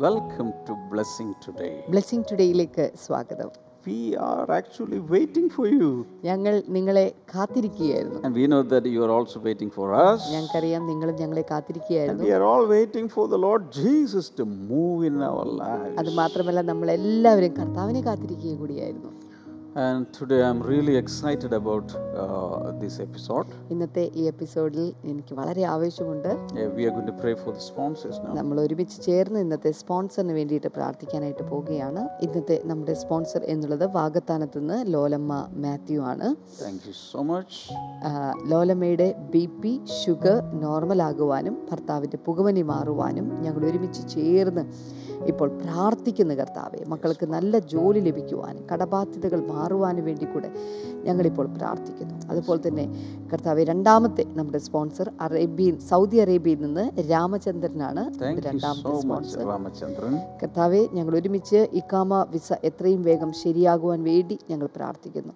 Welcome to Blessing Today. Blessing ടുഡേയിലേക്ക് സ്വാഗതം We are actually waiting for you. ഞങ്ങൾ നിങ്ങളെ കാത്തിരിക്കുകയായിരുന്നു And we know that you are also waiting for us. ഞങ്ങൾക്കറിയാം നിങ്ങളും ഞങ്ങളെ And കാത്തിരിക്കുകയായിരുന്നു we are all waiting for the Lord Jesus to move in our lives. അത് മാത്രമല്ല നമ്മൾ എല്ലാവരും കർത്താവിനെ കാത്തിരിക്കുക കൂടിയായിരുന്നു And today I'm really excited about about this episode. ഇന്നത്തെ ഈ എപ്പിസോഡിൽ എനിക്ക് വളരെ ആവേശമുണ്ട് we we are going to pray for the sponsors now. നമ്മൾ ഒരുമിച്ച് ചേർന്ന് ഇന്നത്തെ സ്പോൺസറിന് വേണ്ടിയിട്ട് പ്രാർത്ഥിക്കാനായിട്ട് പോവുകയാണ് ഇന്നത്തെ നമ്മുടെ സ്പോൺസർ എന്നുള്ളത് വാഗത്താനത്ത് നിന്ന് ലോലമ്മ മാത്യു ആണ് Thank you so much. ലോലമ്മയുടെ ബി പി ഷുഗർ നോർമൽ ആകുവാനും ഭർത്താവിന്റെ പുകവലി മാറുവാനും ഞങ്ങൾ ഒരുമിച്ച് ചേർന്ന് ഇപ്പോൾ പ്രാർത്ഥിക്കുന്ന കർത്താവെ മക്കൾക്ക് നല്ല ജോലി ലഭിക്കുവാനും കടബാധ്യതകൾ മാറുവാനും വേണ്ടി കൂടെ ഞങ്ങളിപ്പോൾ പ്രാർത്ഥിക്കുന്നു. അതുപോലെ തന്നെ കർത്താവെ രണ്ടാമത്തെ നമ്മുടെ സ്പോൺസർ അറേബ്യൻ സൗദി അറേബ്യയിൽ നിന്ന് രാമചന്ദ്രനാണ് രണ്ടാമത്തെ സ്പോൺസർ. കർത്താവെ ഞങ്ങൾ ഒരുമിച്ച് ഇക്കാമ വിസ എത്രയും വേഗം ശരിയാകുവാൻ വേണ്ടി ഞങ്ങൾ പ്രാർത്ഥിക്കുന്നു.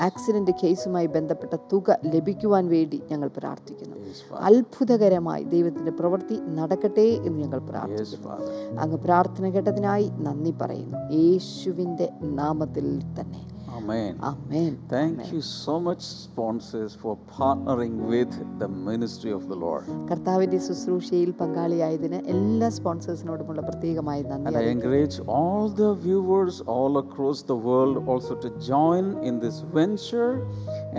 ആക്സിഡന്റ് കേസുമായി ബന്ധപ്പെട്ട തുക ലഭിക്കുവാൻ വേണ്ടി ഞങ്ങൾ പ്രാർത്ഥിക്കുന്നു. അത്ഭുതകരമായി ദൈവത്തിന്റെ പ്രവൃത്തി നടക്കട്ടെ എന്ന് ഞങ്ങൾ പ്രാർത്ഥിക്കുന്നു. അങ്ങ് പ്രാർത്ഥന കേട്ടതിനായി നന്ദി പറയുന്നു. യേശുവിന്റെ നാമത്തിൽ തന്നെ. Amen. Amen. Thank you so much, sponsors, for partnering with the ministry of the Lord. കർത്താവിന്റെ ശുശ്രൂഷയിൽ പങ്കാളിയായതിന് എല്ലാ സ്പോൺസേഴ്സിനോടുമുള്ള പ്രത്യേകമായി നന്ദി And I encourage all the viewers all across the world also to join in this venture.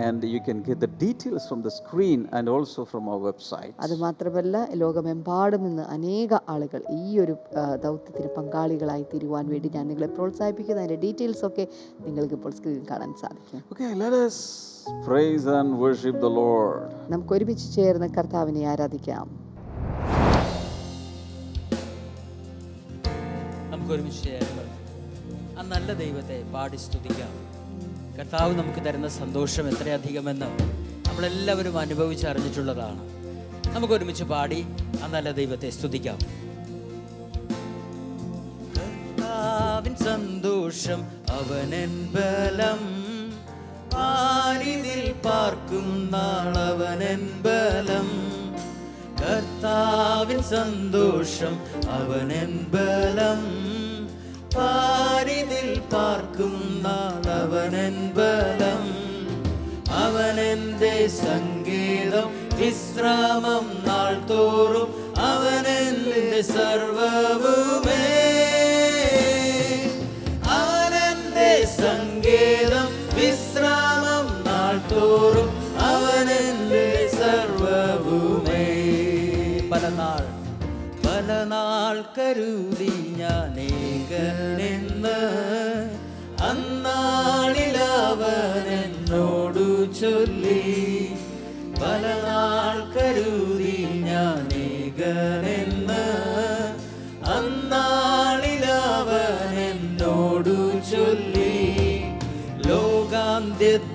And you can get the details from the screen and also from our website. അത് മാത്രമല്ല ലോകമെമ്പാടും നിന്ന് അനേക ആളുകൾ ഈ ഒരു ദൗത്യത്തിന് പങ്കാളികളായി തീരുവാൻ വേണ്ടി ഞാൻ നിങ്ങളെ പ്രോത്സാഹിപ്പിക്കുന്ന. അതിന്റെ ഡീറ്റെയിൽസ് ഒക്കെ നിങ്ങൾക്ക് ഇപ്പോൾ സ്ക്രീനിൽ കാണാൻ സാധിക്കും. Okay, let us praise and worship the Lord. നമുക്ക് ഒരുമിച്ച് ചേർന്ന് കർത്താവിനെ ആരാധിക്കാം. നമുക്ക് ഒരുമിച്ച് ചേർന്ന്. ആ നല്ല ദൈവത്തെ പാടി സ്തുതിക്കാം. കർത്താവ് നമുക്ക് തരുന്ന സന്തോഷം എത്രയധികമെന്ന് നമ്മളെല്ലാവരും അനുഭവിച്ചറിഞ്ഞിട്ടുള്ളതാണ് നമുക്ക് ഒരുമിച്ച് പാടി ആ നല്ല ദൈവത്തെ സ്തുതിക്കാം. കർത്താവിൻ സന്തോഷം അവനൻ ബലം. ആരിതിൽ പാർക്കും നാളവനൻ ബലം. കർത്താവിൻ സന്തോഷം അവനൻ ബലം. പാരിതിൽ പാർക്കും നാളവനൻ ബലം. അവനെന്റെ സംഗീതം വിശ്രാമം നാൾ തോറും. അവനെന്റെ സർവവുമേ ചൊല്ലി പല നാൾ കരുതി ഞാൻ ഏകനെന്ന് അന്നാളിലവൻ എന്നോടു ചൊല്ലി ലോകാന്ത്യത്തോളവും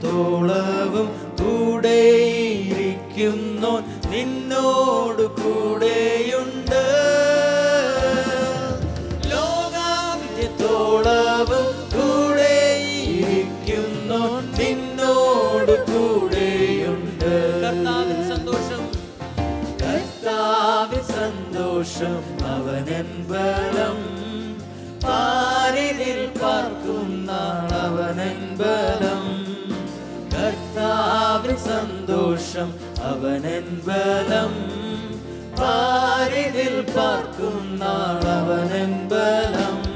കൂടെയുണ്ട്. സന്തോഷം. സന്തോഷം. അവനൻ ബലം. പാരിതിൽ ബലം. സന്തോഷം. അവനൻ ബലം. പാരിതിൽ ബലം.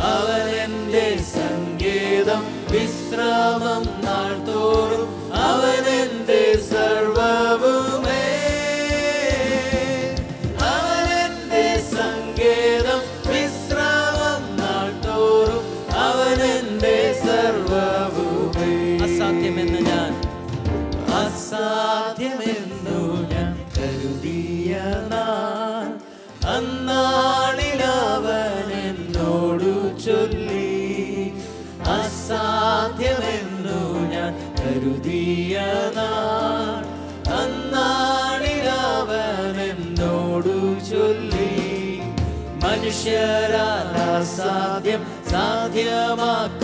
അവനെന്റെ സംഗീതം വിശ്രാമം മനുഷ്യരാൽ സാധ്യം സാധ്യമാക്കുന്നവൻ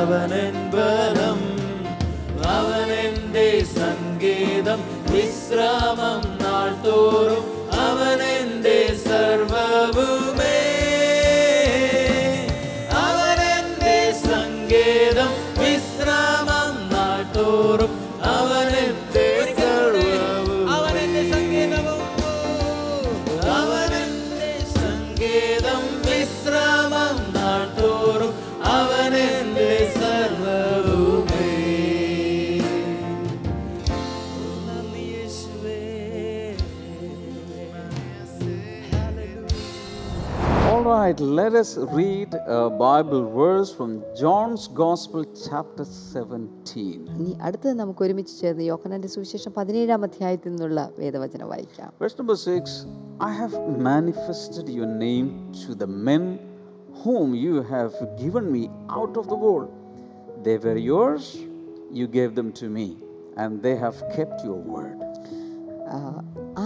നാളവനൻ ബലം അവനെന്റെ സംഗീതം വിശ്രാമം നാൾ തോറും right, let us read a Bible verse from John's Gospel, chapter 17. ഇനി അടുത്തത് നമുക്ക് ഒരുമിച്ച് ചേർന്ന് യോഹന്നാന്റെ സുവിശേഷം പതിനേഴാം അധ്യായത്തിൽ നിന്നുള്ള വേദവചനം വായിക്കാം Verse number 6 I have manifested your name to the men whom you have given me out of the world. They were yours, you gave them to me, and they have kept your word. ആ,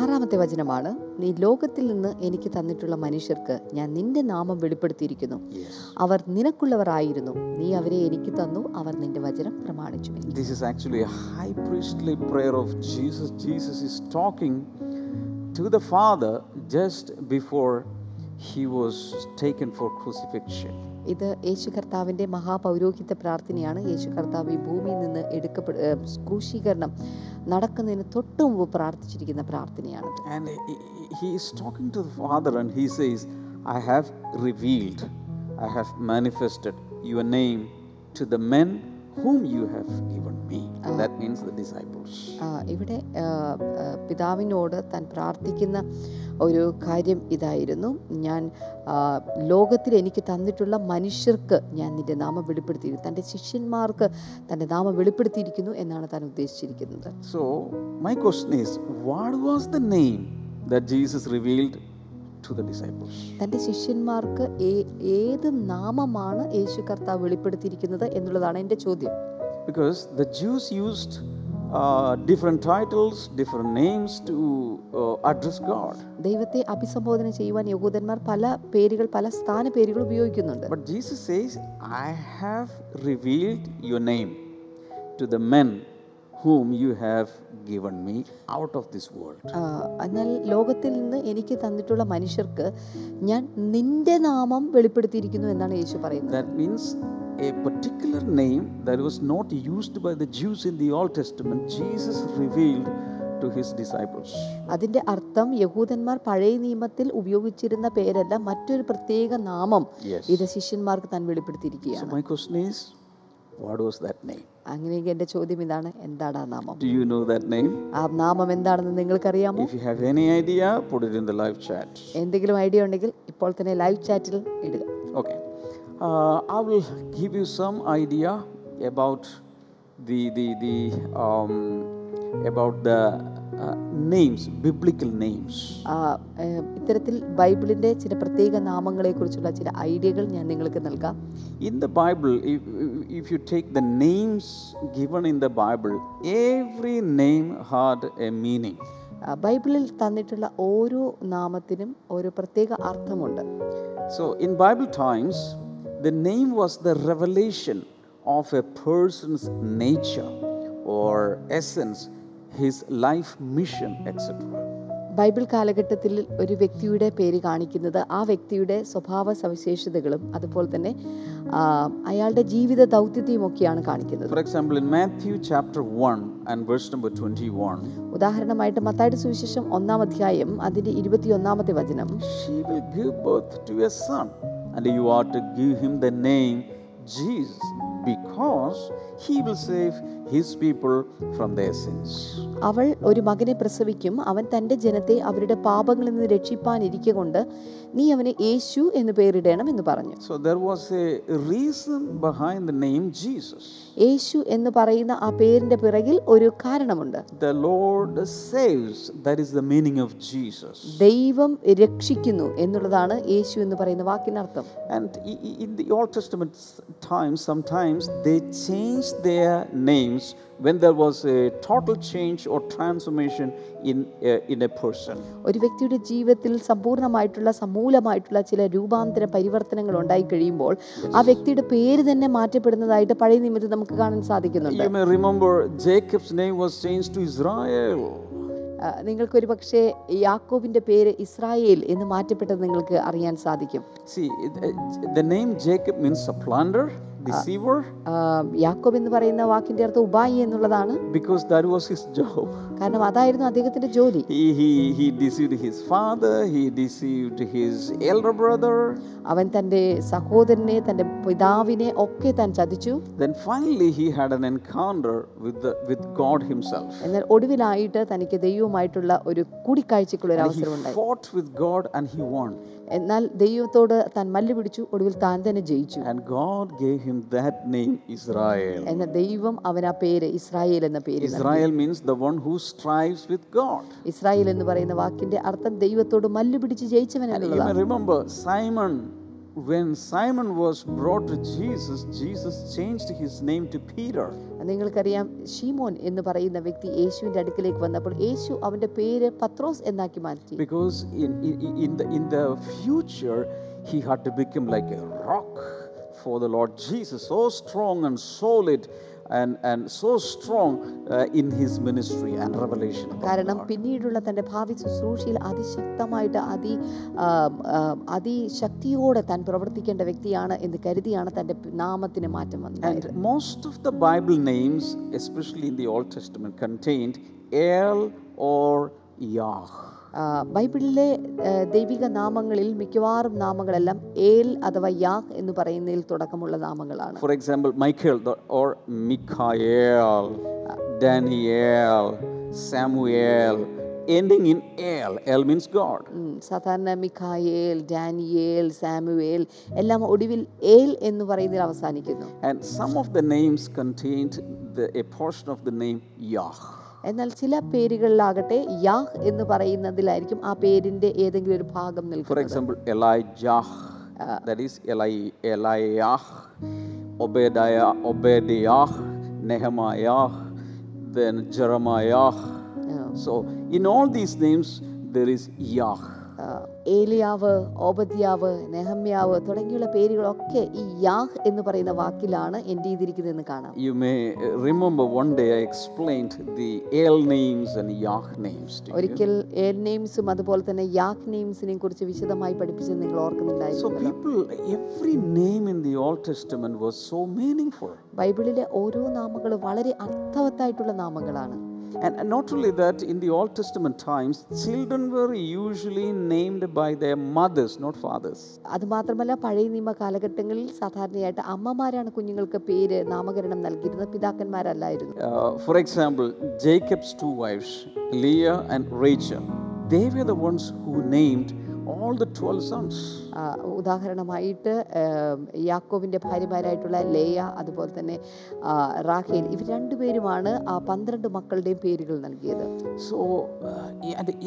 ആറാമത്തെ വചനമാണ് നീ ലോകത്തിൽ നിന്ന് എനിക്ക് തന്നിട്ടുള്ള മനുഷ്യർക്ക് ഞാൻ നിന്റെ നാമം വെളിപ്പെടുത്തിയിരിക്കുന്നു. അവർ നിനക്കുള്ളവർ ആയിരുന്നു നീ അവരെ എനിക്ക് തന്നു അവർ നിന്റെ വചനം പ്രമാണിച്ചു This is actually a high priestly prayer of Jesus. Jesus is talking to the Father just before he was taken for crucifixion. ഇത് യേശു കർത്താവിന്റെ മഹാപൗരോഹിത്യ പ്രാർത്ഥനയാണ്. യേശു കർത്താവ് ഈ ഭൂമിയിൽ നിന്ന് എടുക്കപ്പെട ക്രൂശീകരണം നടക്കുന്നതിന് തൊട്ട് മുമ്പ് പ്രാർത്ഥിച്ചിരിക്കുന്ന പ്രാർത്ഥനയാണ്. And he- is to the the Father says I have revealed I have manifested your name to the to the you whom you have given me. And that means the disciples. ആ, ഇവിടെ പിതാവിനോട് താൻ പ്രാർത്ഥിക്കുന്ന ഒരു കാര്യം ഇതായിരുന്നു ഞാൻ ലോകത്തിൽ എനിക്ക് തന്നിട്ടുള്ള മനുഷ്യർക്ക് ഞാൻ നിന്റെ നാമം വെളിപ്പെടുത്തിയിരിക്കുന്നു തന്റെ ശിഷ്യന്മാർക്ക് തന്റെ നാമം വെളിപ്പെടുത്തിയിരിക്കുന്നു എന്നാണ് താൻ ഉദ്ദേശിച്ചിരിക്കുന്നത് so my question is what was the name that Jesus revealed to the disciples? തന്റെ ശിഷ്യന്മാർക്ക് ഏത് നാമമാണ് യേശു കർത്താവ് വെളിപ്പെടുത്തിയിരിക്കുന്നത് എന്നുള്ളതാണ് എന്റെ ചോദ്യം Because the Jews used uh, different titles, different names to uh, address God. ദൈവത്തെ അഭിസംബോധന ചെയ്യുവാൻ യഹൂദന്മാർ പല പേരുകൾ പല സ്ഥാന പേരുകൾ ഉപയോഗിക്കുന്നുണ്ട് But Jesus says, I have revealed your name to the men whom you have given me out of this world. ആ, എന്നാൽ ലോകത്തിൽ നിന്ന് എനിക്ക് തന്നിട്ടുള്ള മനുഷ്യർക്ക് ഞാൻ നിന്റെ നാമം വെളിപ്പെടുത്തിയിരിക്കുന്നു എന്നാണ് യേശു പറയുന്നത് That means a particular name that was not used by the Jews in the Old Testament, Jesus revealed to his disciples. അതിന്റെ അർത്ഥം യഹൂദന്മാർ പഴയ നിയമത്തിൽ ഉപയോഗിച്ചിരുന്ന പേരല്ല മറ്റൊരു പ്രത്യേക നാമം. ഇത് ശിഷ്യന്മാർക്ക് താൻ So, വെളിപ്പെടുത്തിയിരിക്കുകയാണ് my question is, what was that name? അങ്ങനെയെങ്കിൽ എന്റെ ചോദ്യം ഇതാണ് എന്താണ് ആ നാമം Do you know that name? ആ നാമം എന്താണെന്ന് നിങ്ങൾക്കറിയാമോ If you have any idea, put it in the live chat. എന്തെങ്കിലും ഐഡിയ ഉണ്ടെങ്കിൽ ഇപ്പോൾ തന്നെ ലൈവ് ചാറ്റിൽ ഇടുക Okay. Uh, I will give you some idea about the the the um, about the uh, names, biblical names. ആ, ഏഹ്, ഇത്തരത്തിൽ ബൈബിളിന്റെ ചില പ്രത്യേക നാമങ്ങളെക്കുറിച്ചുള്ള ചില ഐഡിയകൾ ഞാൻ നിങ്ങൾക്ക് നൽകാം In the Bible, if, if you take the names given in the Bible, every name had a meaning. ആ, ബൈബിളിൽ തന്നിട്ടുള്ള ഓരോ നാമത്തിനും ഒരു പ്രത്യേക അർത്ഥമുണ്ട് So in Bible times, the name was the revelation of a person's nature or essence, his life mission etcetera Bible കാലഘട്ടത്തിൽ ഒരു വ്യക്തിയുടെ പേര് കാണിക്കുന്നത് ആ വ്യക്തിയുടെ സ്വഭാവ സവിശേഷതകളും അതുപോലെ തന്നെ അയാളുടെ ജീവിത ദൗത്യത്തെയും ഒക്കെയാണ് കാണിക്കുന്നത്. For example in Matthew chapter 1 verse number 21, ഉദാഹരണമായിട്ട് മത്തായുടെ സുവിശേഷം ഒന്നാം അധ്യായം അതിന്റെ ഇരുപത്തിയൊന്നാമത്തെ വചനം. She will give birth to a son, and you are to give him the name Jesus, because he will save his people from their sins. അവൾ ഒരു മകനെ പ്രസവിക്കും അവൻ തന്റെ ജനത്തെ അവരുടെ പാപങ്ങളിൽ നിന്ന് രക്ഷിപ്പാനിരിക്കൊണ്ട് നീ അവന് യേശു എന്ന് പേരിടണം എന്ന് പറഞ്ഞു So there was a reason behind the name Jesus. യേശു എന്ന് പറയുന്ന ആ പേരിന്റെ പിറകിൽ ഒരു കാരണമുണ്ട് The Lord saves, that is the meaning of Jesus. ദൈവം രക്ഷിക്കുന്നു എന്നുള്ളതാണ് യേശു എന്ന് പറയുന്ന വാക്കിനർത്ഥം times, their names when there was a total change or transformation in a, in a person. ഒരു വ്യക്തിയുടെ ജീവിതത്തിൽ സമ്പൂർണമായിട്ടുള്ള സമൂലമായിട്ടുള്ള ചില രൂപാന്തര പരിവർത്തനങ്ങൾ ഉണ്ടായി കഴിയുമ്പോൾ ആ വ്യക്തിയുടെ പേര് തന്നെ മാറ്റപ്പെടുന്നതായിട്ട് പഴയ നിമിത്തം നമുക്ക് കാണാൻ സാധിക്കുന്നുണ്ട് You may remember Jacob's name was changed to Israel. നിങ്ങൾക്ക് ഒരു പക്ഷേ യാക്കോബിന്റെ പേര് ഇസ്രായേൽ എന്ന് മാറ്റപ്പെട്ടത് നിങ്ങൾക്ക് അറിയാൻ സാധിക്കും See, uh, the name Jacob യാക്കോബ് എന്ന് പറയുന്ന വാക്കിന്റെ അർത്ഥം ഉപായി എന്നുള്ളതാണ് because that was his job. കാരണം അതായിരുന്നു അദ്ദേഹത്തിന്റെ ജോലി he, he deceived his father, he deceived his elder brother. അവൻ തന്റെ സഹോദരനെ തന്റെ പിതാവിനെ ഒക്കെ താൻ ചതിച്ചു Then finally, he had an encounter with, the, with God Himself. എന്നാൽ ഒടുവിലായിട്ട് തനിക്ക് ദൈവവുമായിട്ടുള്ള ഒരു കൂടിക്കാഴ്ചക്കുള്ള ഒരു And he fought with God and he won. എന്നാൽ ദൈവത്തോട് താൻ മല്ല് പിടിച്ചു ഒടുവിൽ താൻ തന്നെ ജയിച്ചു And God gave him that name, Israel. എന്നാൽ ദൈവം അവൻ ആ പേര് ഇസ്രായേൽ എന്ന പേര് നൽകി. Israel means the one who strives with God. Israel എന്ന് പറയുന്ന വാക്കിന്റെ അർത്ഥം ദൈവത്തോട് മല്ല് പിടിച്ച് ജയിച്ചവൻ And you may എന്നുള്ളതാണ് remember Simon, when Simon was brought to Jesus, Jesus changed his name to Peter. നിങ്ങൾക്കറിയാം ഷീമോൻ എന്ന് പറയുന്ന വ്യക്തി യേശുവിന്റെ അടുക്കിലേക്ക് വന്നപ്പോൾ യേശു അവന്റെ പേര് പത്രോസ് എന്നാക്കി മാറ്റി Because in, in, in, the, in the future, he had to become like a rock for the Lord Jesus, so strong and solid and, and so strong uh, in his ministry and revelation. about കാരണം God. പിന്നീടുള്ള തന്റെ ഭാവി ശുശ്രൂഷയിൽ അതിശക്തമായിട്ട് അതി ആം, ആം, അതിശക്തിയോടെ താൻ പ്രവർത്തിക്കേണ്ട വ്യക്തിയാണ് എന്ന് കരുതിയാണ് തന്റെ നാമത്തിന് മാറ്റം വന്നത് And most of the Bible names, especially in the Old Testament, contained El or Yah. ബൈബിളിലെ ദൈവിക നാമങ്ങളിൽ മിക്കവാറും നാമങ്ങളെല്ലാം ഏൽ അഥവാ യാഹ് എന്ന് പറയുന്നതിൽ തുടക്കമുള്ള നാമങ്ങളാണ്. For example Michael or Mikael Daniel Samuel ending in el el means God സാധാരണ മിക്കായേൽ ഡാനിയേൽ സാമുയേൽ എല്ലാം ഒടുവിൽ ഏൽ എന്ന് പറയുന്നതിൽ അവസാനിക്കുന്നു. And some of the names contained the a portion of the name yah എന്നാൽ ചില പേരുകളിലാകട്ടെ യാഹ് എന്ന് പറയുന്നതിലായിരിക്കും ആ പേരിന്റെ ഏതെങ്കിലും ഒരു ഭാഗം നിൽക്കുന്നത്. For example Elijah that is Eli Eliyah Obadiah Obadiah Nehemiah then Jeremiah so in all these names there is yah ഏലിയാവ് ഓബദ്യാവ് നെഹമ്യാവ് തുടങ്ങിയുള്ള പേരുകളൊക്കെ ഈ യാഹ് എന്ന് പറയുന്ന വാക്കിലാണ് എന്റെ ചെയ്തിരിക്കുന്നതെന്ന് കാണാം. You may remember one day I explained the el names and yah names names to you. ഒരിക്കൽ ഏൽ നെയിംസും അതുപോലെ തന്നെ യാഹ് നെയിംസിനെ കുറിച്ച് വിശദമായി പഠിപ്പിച്ചത് നിങ്ങൾ So so people every name in the Old Testament was so meaningful ബൈബിളിലെ ഓരോ നാമങ്ങളും വളരെ അർത്ഥവത്തായിട്ടുള്ള നാമങ്ങളാണ്. And, and not only that, in the Old Testament times, children were usually named by their mothers, not fathers. അത് മാത്രമല്ല പഴയ നിയമ കാലഘട്ടങ്ങളിൽ സാധാരണയായിട്ട് അമ്മമാരാണ് കുഞ്ഞുങ്ങൾക്ക് പേര് നാമകരണം നൽകിയിരുന്നത് പിതാക്കന്മാരല്ലായിരുന്നു Uh, for example, Jacob's two wives, Leah and Rachel, they were the ones who named all the 12 sons. ഉദാഹരണമായിട്ട് യാക്കോവിന്റെ ഭാര്യമാരായിട്ടുള്ള ലേയ അതുപോലെ തന്നെ റാഖേൽ ഇവർ രണ്ടുപേരുമാണ് ആ പന്ത്രണ്ട് മക്കളുടെയും പേരുകൾ നൽകിയത് so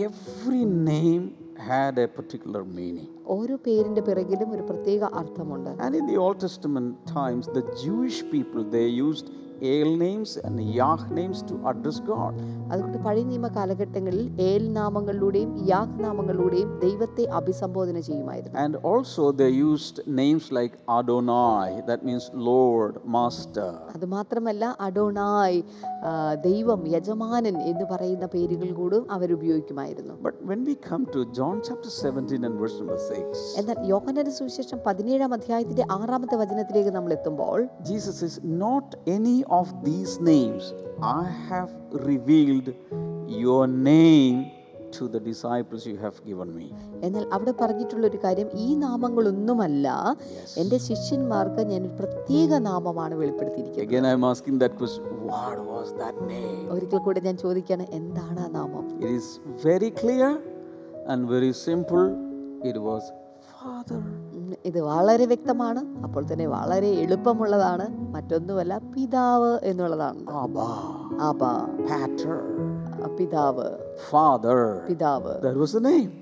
every name had a particular meaning. ഓരോ പേരിന്റെ പിറകിലും ഒരു പ്രത്യേക അർത്ഥമുണ്ട് And in the Old Testament times, the Jewish people they used El names and Yah names to address God. അതുകൊണ്ട് പഴയ നിയമ കാലഘട്ടങ്ങളിൽ ഏൽ നാമങ്ങളിലൂടെയും യാഹ് നാമങ്ങളിലൂടെയും ദൈവത്തെ അഭിസംബോധന ചെയ്യുമായിരുന്നു And also they used names like Adonai, that means Lord, Master. അത് മാത്രമല്ല അഡോണായ് ആ, ദൈവം യജമാനൻ എന്ന് പറയുന്ന പേരുകൾ കൂടും അവരുപയോഗിക്കുമായിരുന്നു But when we come to John chapter 17 and verse number 6, എന്നാൽ യോഹന്നാന്റെ സുവിശേഷം പതിനേഴാം അധ്യായത്തിന്റെ ആറാമത്തെ വചനത്തിലേക്ക് നമ്മൾ എത്തുമ്പോൾ Jesus is Not any of these names I have revealed your name to the disciples you have given me. എന്നാൽ അവിടെ പറഞ്ഞിട്ടുള്ള ഒരു കാര്യം ഈ നാമങ്ങളൊന്നുമല്ല എന്റെ ശിഷ്യന്മാർക്ക് ഞാൻ ഒരു പ്രത്യേക നാമമാണ് വെളിപ്പെടുത്തിയിരിക്കുന്നത് Again, I am asking that question what was that name? ഒരിക്കൽ കൂടെ ഞാൻ ചോദിക്കുകയാണ് എന്താണ് ആ നാമം It is very clear and very simple. It was Father. ഇത് വളരെ വ്യക്തമാണ്. അപ്പോൾ തന്നെ വളരെ എളുപ്പമുള്ളതാണ്. മറ്റൊന്നുമല്ല പിതാവ് എന്നുള്ളതാണ്. പിതാവ്. ഫാദർ പിതാവ്.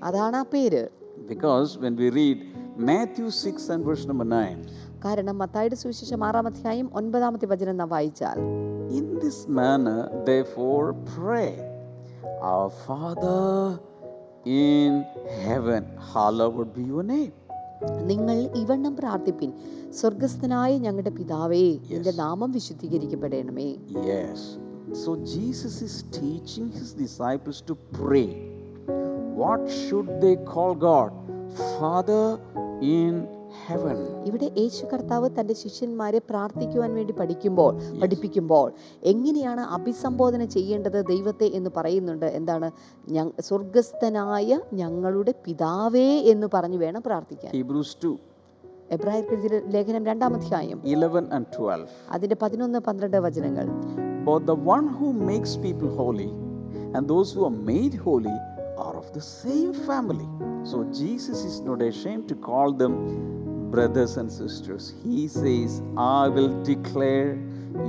അതാണ് ആ പേര്. Because when we read Matthew six and verse number nine കാരണം മത്തായിയുടെ സുവിശേഷം ആറാം അധ്യായം ഒൻപതാമത്തെ വചനം എന്ന വായിച്ചാൽ in this manner therefore pray our father in heaven hallowed be your name നിങ്ങൾ ഇവണ്ണം പ്രാർത്ഥിപ്പിൻ. സ്വർഗസ്ഥനായ ഞങ്ങളുടെ പിതാവേ എന്റെ നാമം വിശുദ്ധീകരിക്കപ്പെടേണമേ. Yes so Jesus is teaching his disciples to pray what should they call God father in heaven. ഇവിടെ യേശു കർത്താവ് തന്റെ ശിഷ്യന്മാരെ പ്രാർത്ഥിക്കുവാൻ വേണ്ടി പഠിക്കുമ്പോൾ പഠിപ്പിക്കുമ്പോൾ എങ്ങനെയാണ് അഭിസംബോധന ചെയ്യേണ്ടത് ദൈവത്തെ എന്ന് പറയുന്നുണ്ട്. എന്താണ്? സ്വർഗസ്ഥനായ ഞങ്ങളുടെ പിതാവേ എന്ന് പറഞ്ഞു വേണം പ്രാർത്ഥിക്കാൻ. Hebrews 2 എബ്രാഹിം ലേഖനം രണ്ടാം അധ്യായം. 11 and 12. അതിന്റെ പതിനൊന്ന് പന്ത്രണ്ട് വചനങ്ങൾ. But the one who makes people holy and those who are made holy are of the same family. So Jesus is not ashamed to call them brothers and sisters. He says, I will declare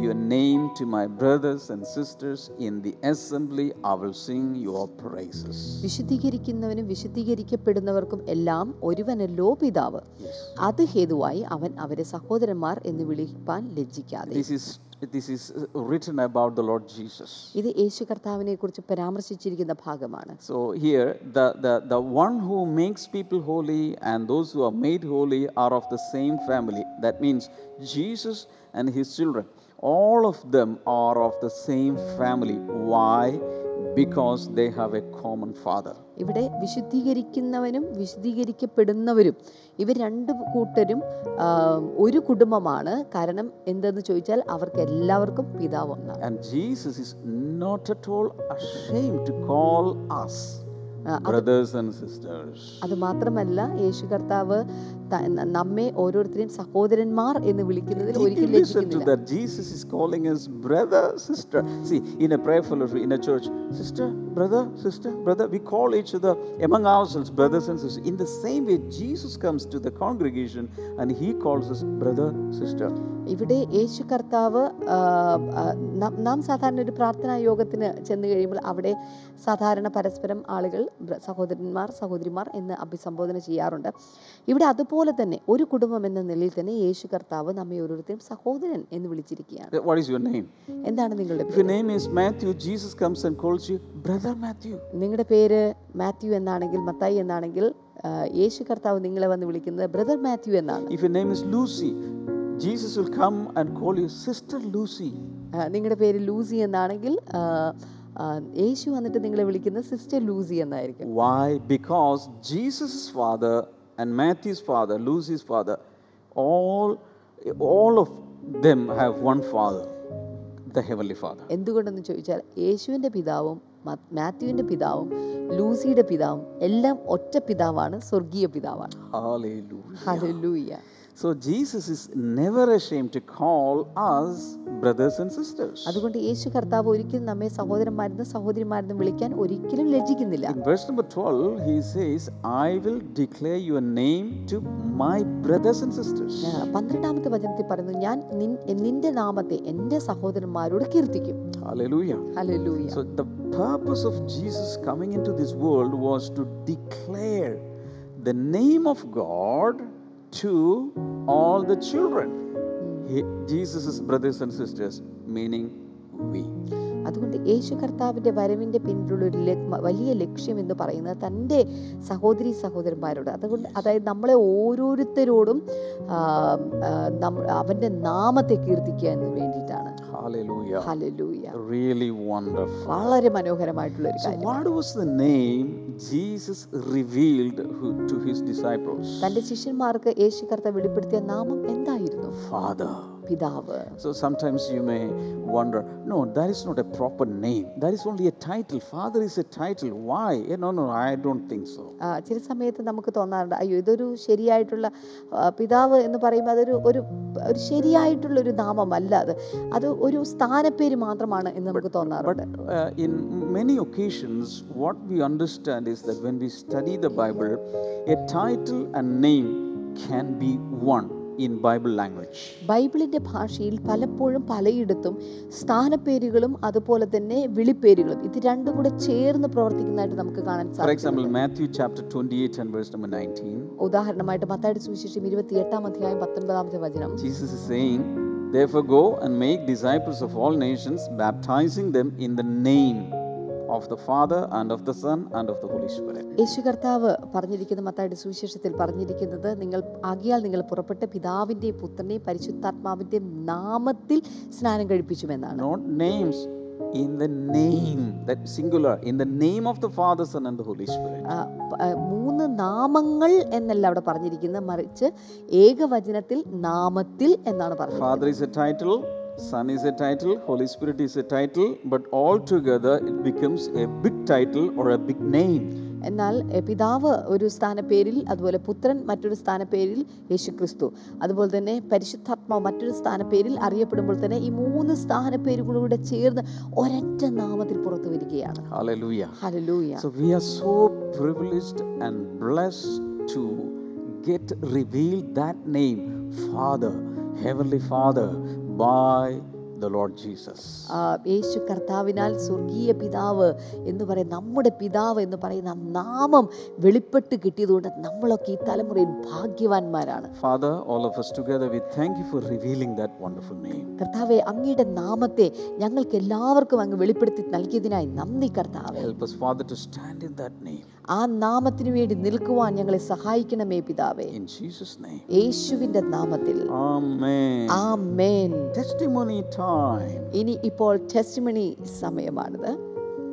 your name to my brothers and sisters in the assembly. I will sing your praises. വിശുദ്ധീകരിക്കുന്നവനും വിശുദ്ധീകരിക്കപ്പെടുന്നവർക്കും എല്ലാം ഒരുവനല്ലോ പിതാവ്. അത് ഹേതുവായി അവൻ അവരെ സഹോദരന്മാർ എന്ന് വിളിപ്പാൻ ലജ്ജിക്കാതെ This is this is written about the Lord Jesus. ഇത് യേശു കർത്താവിനെ കുറിച്ച് പരാമർശിച്ചിരിക്കുന്ന ഭാഗമാണ് So here, the, the, the one who makes people holy and those who are made holy are of the same family. That means Jesus and his children, all of them are of the same family. Why? Because they have a common father. ഇവിടെ വിശുദ്ധീകരിക്കുന്നവനും വിശുദ്ധീകരിക്കപ്പെടുന്നവരും ഇവർ രണ്ട് കൂട്ടരും ഒരു കുടുംബമാണ്. കാരണം എന്തെന്ന് ചോദിച്ചാൽ അവർക്ക് എല്ലാവർക്കും പിതാവ് ഒന്നാണ്. And Jesus is not at all ashamed to call us. ആ, brothers and sisters. അത് മാത്രമല്ല യേശു കർത്താവ് നമ്മെ ഓരോരുത്തരെയും സഹോദരന്മാർ എന്ന് വിളിക്കുന്നതിൽ ഒരിക്കലും ലജ്ജിക്കുന്നില്ല that? Jesus is us brother, sister. See, in a prayer fellowship, in a church, sister, brother, sister, brother, we call each other among ourselves brothers and sisters. In the same way, Jesus comes to the congregation and he calls us brother, sister. ഇവിടെ യേശു കർത്താവ് ന- സാധാരണ ഒരു പ്രാർത്ഥനാ യോഗത്തിന് ചെന്ന് കഴിയുമ്പോൾ അവിടെ സാധാരണ പരസ്പരം ആളുകൾ സഹോദരന്മാർ സഹോദരിമാർ എന്ന് അഭിസംബോധന ചെയ്യാറുണ്ട് ഇവിടെ അതുപോലെ തന്നെ ഒരു കുടുംബം എന്ന നിലയിൽ തന്നെ യേശു കർത്താവ് നമ്മെ ഓരോരുത്തരും സഹോദരൻ എന്ന് വിളിച്ചിരിക്കുകയാണ് What is your name? എന്താണ് നിങ്ങളുടെ If your name is Matthew, Jesus comes and calls you brother Matthew. നിങ്ങളുടെ പേര് മാത്യു എന്നാണെങ്കിൽ മത്തായി എന്നാണെങ്കിൽ യേശു കർത്താവ് നിങ്ങളെ വന്ന് വിളിക്കുന്നത് ബ്രദർ മാത്യു എന്നാണ് If your name is Lucy, Jesus will come and call you sister Lucy. നിങ്ങളുടെ പേര് ലൂസി എന്നാണെങ്കിൽ യേശു വന്നിട്ട് നിങ്ങളെ വിളിക്കുന്ന സിസ്റ്റർ ലൂസി എന്നായിരിക്കും. Why because Jesus father and Matthew's father Lucy's father all all of them have one father the heavenly father എന്തുകൊണ്ടെന്ന് ചോദിച്ചാൽ യേശുവിന്റെ പിതാവും മാത്യുവിന്റെ പിതാവും ലൂസിയുടെ പിതാവും എല്ലാം ഒറ്റ പിതാവാണ് സ്വർഗീയ പിതാവാണ്. Hallelujah hallelujah So Jesus is never ashamed to call us brothers and sisters. അതുകൊണ്ട് യേശു കർത്താവ് ഒരിക്കലും നമ്മെ സഹോദരന്മാരെന്നും സഹോദരിമാരെന്നും വിളിക്കാൻ ഒരിക്കലും ലജ്ജിക്കുന്നില്ല In verse number 12, he says, I will declare your name to my brothers and sisters. പന്ത്രണ്ടാമത്തെ വചനത്തിൽ പറയുന്നു ഞാൻ നിന്റെ നാമത്തെ എന്റെ സഹോദരന്മാരോട് കീർത്തിക്കും Hallelujah. Hallelujah. So the purpose of Jesus coming into this world was to declare the name of God to all the children. He, Jesus' brothers and sisters, meaning we. അതുകൊണ്ട് യേശു കർത്താവിന്റെ വരവിന്റെ പിന്നിലുള്ള വലിയ ലക്ഷ്യം എന്ന് പറയുന്നത് തന്റെ സഹോദരി സഹോദരന്മാരോട് അതുകൊണ്ട് അതായത് നമ്മളെ ഓരോരുത്തരോടും അവന്റെ നാമത്തെ കീർത്തിക്കുക എന്ന് വേണ്ടിയിട്ടാണ് Really wonderful. വളരെ മനോഹരമായിട്ടുള്ള ഒരു കാര്യം what was the name Jesus revealed who- to his disciples? തന്റെ ശിഷ്യന്മാർക്ക് യേശു കർത്താവ് വെളിപ്പെടുത്തിയ നാമം എന്തായിരുന്നു Father. പിതാവ്. So some you may wonder no that is not a proper name that is only a title father is a title why no no I don't think so ചില സമയത്ത് നമുക്ക് തോന്നാറുണ്ട് അയ്യോ ഇതൊരു ശരിയായിട്ടുള്ള പിതാവ് എന്ന് പറയുമ്പോൾ അതൊരു ഒരു ഒരു ശരിയായിട്ടുള്ള ഒരു നാമം അല്ല അത്. അത് ഒരു സ്ഥാനപ്പേര് മാത്രമാണ് എന്ന് നമുക്ക് തോന്നാറുണ്ട്. In many occasions what we understand is that when we study the Bible a title and name can be one one Bible language. ബൈബിളിന്റെ ഭാഷയിൽ പലപ്പോഴും പലയിടത്തും സ്ഥാനപ്പേരുകളും അതുപോലെ തന്നെ വിളിപ്പേരുകളും ഇത് രണ്ടും കൂടെ ചേർന്ന് പ്രവർത്തിക്കുന്നതായിട്ട് നമുക്ക് കാണാൻ For example, സാധിക്കും Matthew chapter 28 and verse number 19, ഉദാഹരണമായിട്ട് മത്തായുടെ സുവിശേഷം ഇരുപത്തി എട്ടാം അധ്യായം പത്തൊൻപതാമത്തെ വചനം. Jesus is saying, Therefore, go and make disciples of all nations, baptizing them in the name of the Father and of the Son and of the Holy Spirit. യേശു കർത്താവ് പറഞ്ഞിരിക്കുന്ന മത്തായുടെ സുവിശേഷത്തിൽ പറഞ്ഞിരിക്കുന്നത് നിങ്ങൾ ആകിയാൽ നിങ്ങൾ പുറപ്പെട്ട് പിതാവിന്റെയും പുത്രന്റെയും പരിശുദ്ധാത്മാവിന്റെയും നാമത്തിൽ സ്നാനം കഴിപ്പിച്ചുമെന്നാണ് Not names, in the name, that singular, in the name of the Father, Son, and the Holy Spirit. മൂന്ന് നാമങ്ങൾ എന്നല്ല അവിടെ പറഞ്ഞിരിക്കുന്നത് മറിച്ച് ഏകവചനത്തിൽ നാമത്തിൽ എന്നാണ് പറഞ്ഞത് Father is a title, Son is a title, Holy Spirit is a title, but all together it becomes a big title or a big name. എന്നാൽ പിതാവ് ഒരു സ്ഥാനപ്പേരിൽ അതുപോലെ പുത്രൻ മറ്റൊരു സ്ഥാനപ്പേരിൽ യേശുക്രിസ്തു അതുപോലെ തന്നെ പരിശുദ്ധാത്മാവ് മറ്റൊരു സ്ഥാനപ്പേരിൽ അറിയപ്പെടുമ്പോൾ തന്നെ ഈ മൂന്ന് സ്ഥാനപ്പേരുകളൂടെ ചേർന്ന് ഒരൊറ്റ നാമത്തിൽ പുറത്തു വരികയാണ് Hallelujah. Hallelujah. So we are so privileged and blessed to get revealed that name, Father, Heavenly Father, Bye. The Lord Jesus. യേശു കർത്താവിനാൽ സ്വർഗീയ പിതാവ് എന്ന് പറയും നമ്മുടെ പിതാവ് എന്ന് പറയുന്ന നാമം വെളിപ്പെട്ട് കിട്ടിയതുകൊണ്ട് നമ്മളൊക്കെ ഈ തലമുറയിൽ ഭാഗ്യവാന്മാരാണ് Father, all of us together, we thank you for revealing that wonderful name. കർത്താവേ അങ്ങയുടെ നാമത്തെ ഞങ്ങൾക്ക് എല്ലാവർക്കും അങ്ങ് വെളിപ്പെടുത്തി നൽകിയതിനായി നന്ദി കർത്താവേ. Help us, Father, to stand in that name. ആ നാമത്തിനു വേണ്ടി നിൽക്കുവാൻ ഞങ്ങളെ സഹായിക്കണമേ പിതാവേ In Jesus' name. യേശുവിന്റെ നാമത്തിൽ ആമേൻ ആമേൻ ടെസ്റ്റിമോണി time. ഇനി ഇപ്പോൾ ടെസ്റ്റിമണി സമയമാണിത്.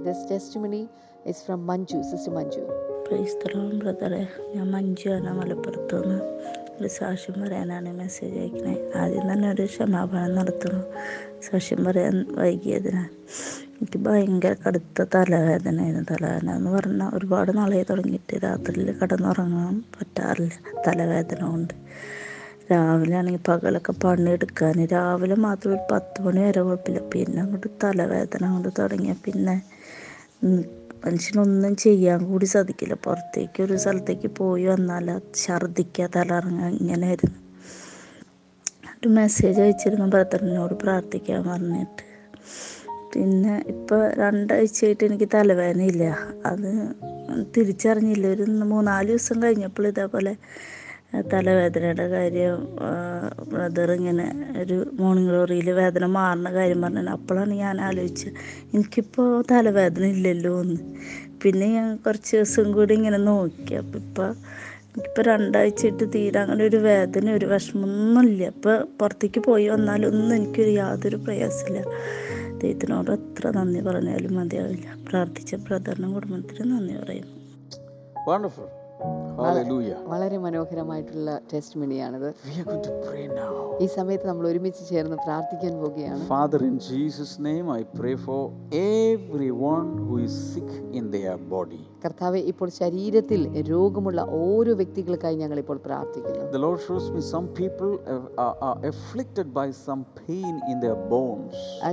This testimony is from Manju sister Manju ക്രൈസ്തലോം ബ്രദറെ ഞാൻ മഞ്ജുവാണ് മലപ്പുറത്ത് നിന്ന് ഒരു സാക്ഷ്യം പറയാനാണ് മെസ്സേജ് അയക്കുന്നത് ആദ്യം തന്നെ ഒരു ക്ഷമാപണം നടത്തുന്നു. സാക്ഷ്യം പറയാൻ വൈകിയതിന് എനിക്ക് ഭയങ്കര കടുത്ത തലവേദനയായിരുന്നു. തലവേദന എന്ന് പറഞ്ഞാൽ ഒരുപാട് നാളായി തുടങ്ങിയിട്ട് രാത്രിയിൽ കിടന്നുറങ്ങാൻ പറ്റാറില്ല. തലവേദന കൊണ്ട്. രാവിലെ ആണെങ്കിൽ പകലൊക്കെ പണിയെടുക്കാൻ. രാവിലെ മാത്രം ഒരു പത്ത് മണി വരെ കുഴപ്പമില്ല. പിന്നെ അങ്ങോട്ട് തലവേദന അങ്ങോട്ട് തുടങ്ങിയ പിന്നെ മനുഷ്യനൊന്നും ചെയ്യാൻ കൂടി സാധിക്കില്ല. പുറത്തേക്ക് ഒരു സ്ഥലത്തേക്ക് പോയി വന്നാൽ ഛർദ്ദിക്കുക തലറങ്ങുക ഇങ്ങനെ ആയിരുന്നു. ഒരു മെസ്സേജ് അയച്ചിരുന്നു ഭർത്തനോട് പ്രാർത്ഥിക്കാൻ പറഞ്ഞിട്ട്. പിന്നെ ഇപ്പോൾ രണ്ടാഴ്ചയായിട്ട് എനിക്ക് തലവേദനയില്ല. അത് തിരിച്ചറിഞ്ഞില്ല. ഒരു മൂന്നാൽ ദിവസം കഴിഞ്ഞപ്പോൾ ഇതേപോലെ തലവേദനയുടെ കാര്യം ബ്രദർ ഇങ്ങനെ ഒരു മോർണിംഗ് ഗ്ലോറിയിൽ വേദന മാറുന്ന കാര്യം പറഞ്ഞു അപ്പോഴാണ് ഞാൻ ആലോചിച്ചത് എനിക്കിപ്പോൾ തലവേദന ഇല്ലല്ലോ എന്ന്. പിന്നെ ഞാൻ കുറച്ച് ദിവസം കൂടി ഇങ്ങനെ നോക്കി അപ്പം ഇപ്പം എനിക്കിപ്പോൾ രണ്ടാഴ്ച ഇട്ട് തീരെ അങ്ങനെ ഒരു വേദന ഒരു വിഷമമൊന്നുമില്ല അപ്പോൾ പുറത്തേക്ക് പോയി വന്നാലൊന്നും എനിക്കൊരു യാതൊരു പ്രയാസമില്ല. ദൈവത്തിനോട് എത്ര നന്ദി പറഞ്ഞാലും മതിയാവില്ല. പ്രാർത്ഥിച്ച ബ്രദറിനും കുടുംബത്തിനും നന്ദി പറയുന്നു. Wonderful. Hallelujah. വളരെ മനോഹരമായിട്ടുള്ള ടെസ്റ്റിമണിയാണിത് We are going to pray now. ഈ സമയത്ത് നമ്മൾ ഒരുമിച്ച് ചേർന്ന് പ്രാർത്ഥിക്കാൻ പോവുകയാണ് Father, in Jesus' name, I pray for everyone who is sick in their body. കർത്താവെ ഇപ്പോൾ ശരീരത്തിൽ രോഗമുള്ള ഓരോ വ്യക്തികൾക്കായി ഞങ്ങൾ ഇപ്പോൾ പ്രാർത്ഥിക്കുന്നു The Lord shows me some people are, are- afflicted by some pain in their bones.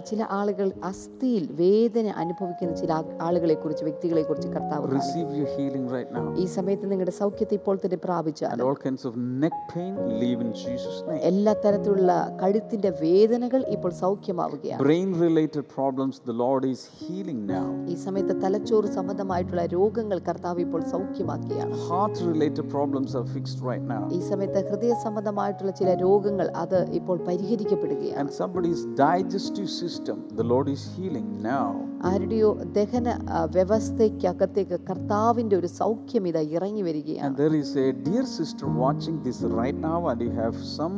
ചില ആളുകൾ അസ്ഥിയിൽ വേദന അനുഭവിക്കുന്ന ചില ആളുകളെ കുറിച്ച് വ്യക്തികളെ കുറിച്ച് കർത്താവ്. Receive your healing right now. ഈ സമയത്ത് നിങ്ങളുടെ സൗഖ്യത്തെ ഇപ്പോൾ തന്നെ പ്രാപിച്ചാൽ And all kinds of neck pain, leave in Jesus' name. എല്ലാ തരത്തിലുള്ള കഴുത്തിന്റെ വേദനകൾ ഇപ്പോൾ സൗഖ്യമാവുകയാണ് Brain related problems, the Lord is healing now. ഈ സമയത്ത് തലച്ചോറ് സംബന്ധമായിട്ടുള്ള രോഗങ്ങൾ കർത്താവ് ഇപ്പോൾ സൗഖ്യമാക്കിയാണ്. Heart related problems are fixed right now ഈ സമയത്ത് ഹൃദയ സംബന്ധമായിട്ടുള്ള ചില രോഗങ്ങൾ അത് ഇപ്പോൾ പരിഹരിക്കപ്പെടുകയാണ്. And somebody's digestive system the Lord is healing now ആരുടെയോ ദഹന വ്യവസ്ഥയ്ക്കകത്തേക്ക് കർത്താവിന്റെ ഒരു സൗഖ്യം ഇതാ ഇറങ്ങി വരികയാണ്. And there is a dear sister watching this right now and you have some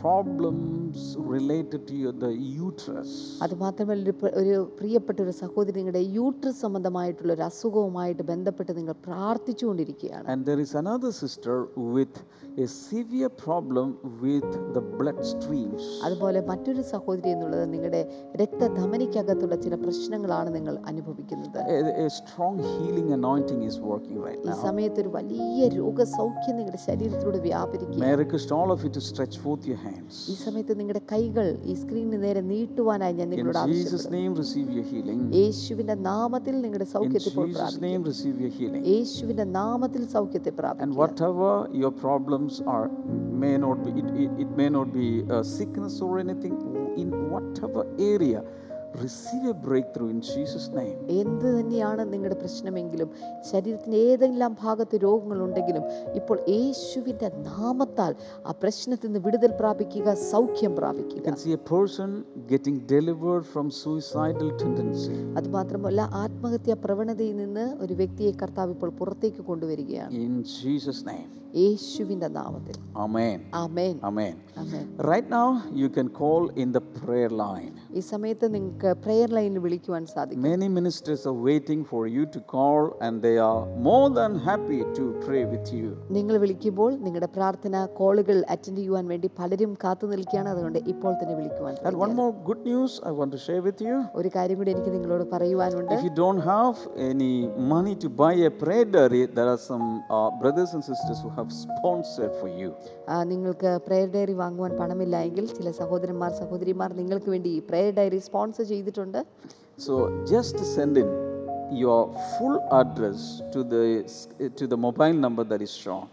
problems related to your the uterus അത് മാത്രമല്ല ഒരു പ്രിയപ്പെട്ട ഒരു സഹോദരിയുടെ യൂട്രസ് സംബന്ധമായിട്ടുള്ള ഒരു അസുഖവുമായി അസുഖവുമായിട്ട് ബന്ധപ്പെട്ട് നിങ്ങൾ പ്രാർത്ഥിച്ചുകൊണ്ടിരിക്കുകയാണ്. Sister with a severe problem with the blood streams. അതുപോലെ മറ്റൊരു സഹോദരി എന്നുള്ളത് നിങ്ങളുടെ രക്തധമനിക്കകത്തുള്ള ചില പ്രശ്നങ്ങളാണ് നിങ്ങൾ അനുഭവിക്കുന്നത് A, a strong healing anointing is working right ഈ now. സമയത്ത് ഒരു വലിയ രോഗസൗഖ്യം നിങ്ങളുടെ ശരീരത്തിലൂടെ വ്യാപരിക്കുക May I request all of you to stretch forth your hands. ഈ സമയത്ത് നിങ്ങളുടെ കൈകൾ ഈ സ്ക്രീനിന് നേരെ നീട്ടുവാനായി ഞാൻ In നിങ്ങളോട് Jesus' ആവശ്യപ്പെടുന്നു name, receive your healing. യേശുവിന്റെ നാമത്തിൽ നിങ്ങളുടെ In സൗഖ്യത്തെ ഇപ്പോൾ Jesus' പ്രാപിക്കുക name, receive your healing. യേശുവിന്റെ നാമത്തിൽ സൗഖ്യത്തെ And പ്രാപിക്കുക whatever your problems are, may not be it, it, it may not be a sickness or anything. In whatever area, receive a breakthrough in Jesus' name. എന്ത് തന്നെയാണ് നിങ്ങളുടെ പ്രശ്നമെങ്കിലും ശരീരത്തിന് ഏതെല്ലാം ഭാഗത്ത് രോഗങ്ങളുണ്ടെങ്കിലും ഇപ്പോൾ യേശുവിന്റെ നാമത്താൽ ആ പ്രശ്നത്തിൽ നിന്ന് വിടുതൽ പ്രാപിക്കുക സൗഖ്യം You പ്രാപിക്കുക can see a person getting delivered from suicidal tendency. അതുമാത്രമല്ല ആത്മഹത്യാ പ്രവണതയിൽ നിന്ന് ഒരു വ്യക്തിയെ കർത്താവ് ഇപ്പോൾ പുറത്തേക്ക് കൊണ്ടുവരികയാണ് In Jesus' name. യേശുവിൻ്റെ നാമത്തിൽ Amen. Amen Amen. Amen Right now, you can call in the prayer line. ഈ സമയത്ത് നിങ്ങൾക്ക് പ്രെയർ ലൈനിൽ വിളിക്കുവാൻ സാധിക്കും Many ministers are waiting for you to call, and they are more than happy to pray with you. നിങ്ങൾ വിളിക്കുമ്പോൾ നിങ്ങളുടെ പ്രാർത്ഥന കോളുകൾ അറ്റൻഡ് ചെയ്യുവാൻ വേണ്ടി പലരും കാത്തു നിൽക്കുകയാണ് അതുകൊണ്ട് ഇപ്പോൾ തന്നെ വിളിക്കുവാൻ And one തുടങ്ങിയാൽ. more good news I want to share with you. ഒരു കാര്യം കൂടി എനിക്ക് നിങ്ങളോട് പറയുവാനുണ്ട് If you don't have any money to buy a prayer diary, there are some uh, brothers and sisters who have sponsored for you. നിങ്ങൾക്ക് prayer diary വാങ്ങുവാൻ പണമില്ല എങ്കിൽ ചില സഹോദരന്മാർ സഹോദരിമാർ നിങ്ങൾക്ക് വേണ്ടി ഈ പ്രെയർ ഡയറി സ്പോൺസർ ചെയ്തിട്ടുണ്ട് So just send in your full address to the to the mobile number that is shown.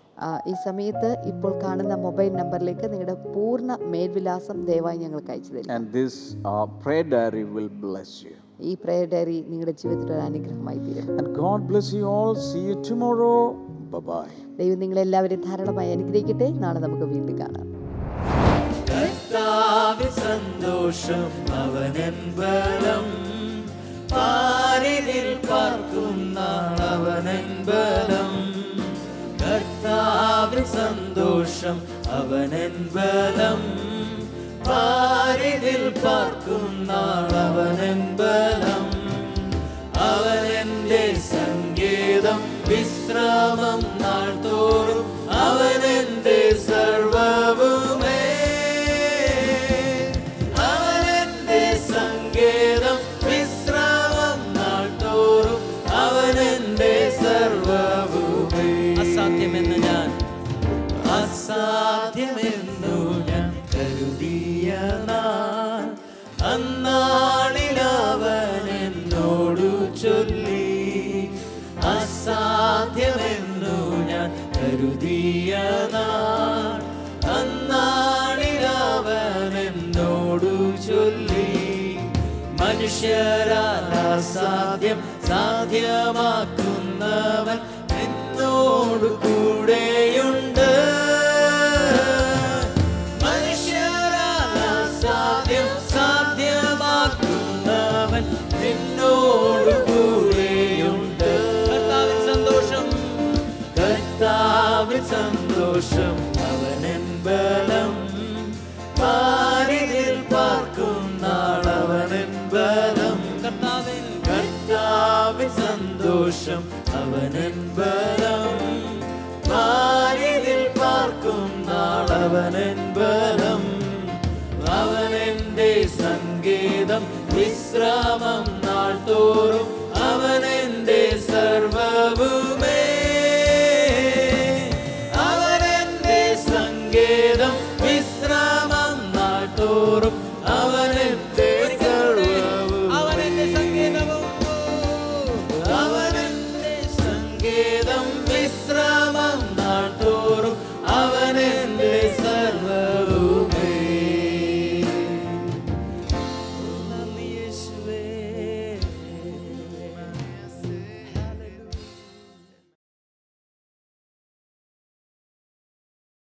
ഈ സമയത്ത് ഇപ്പോൾ കാണുന്ന മൊബൈൽ നമ്പറിലേക്ക് നിങ്ങളുടെ പൂർണ മേൽവിലാസം ദയവായി ഞങ്ങൾക്ക് അയച്ചു തരും And this uh, prayer diary will bless you. ഈ പ്രയർ ഡയറി നിങ്ങളുടെ ജീവിതത്തിൽ ഒരു അനുഗ്രഹമായി തീരും And God bless you all. See you tomorrow. ദൈവം നിങ്ങളെല്ലാവരും ധാരാളമായി അനുഗ്രഹിക്കട്ടെ. നാളെ നമുക്ക് വീണ്ടും കാണാം. സന്തോഷം അവനൻ ബലം. പാരിതിൽ പാർക്കുന്ന അവനൻ ബലം. കർത്താവിൽ സന്തോഷം അവനൻ ബലം. പാരിതിൽ അവനെന്റെ വിശ്രാമം മനുഷ്യരാൽ അസാധ്യം സാധ്യമാക്കുന്നവൻ എന്നോട് കൂടെയുണ്ട് സന്തോഷം അവനൻ ബലം പാരിതിൽ പാർക്കും നാളവനൻ ബലം അവനെന്റെ സംഗീതം വിശ്രാമം നാൾ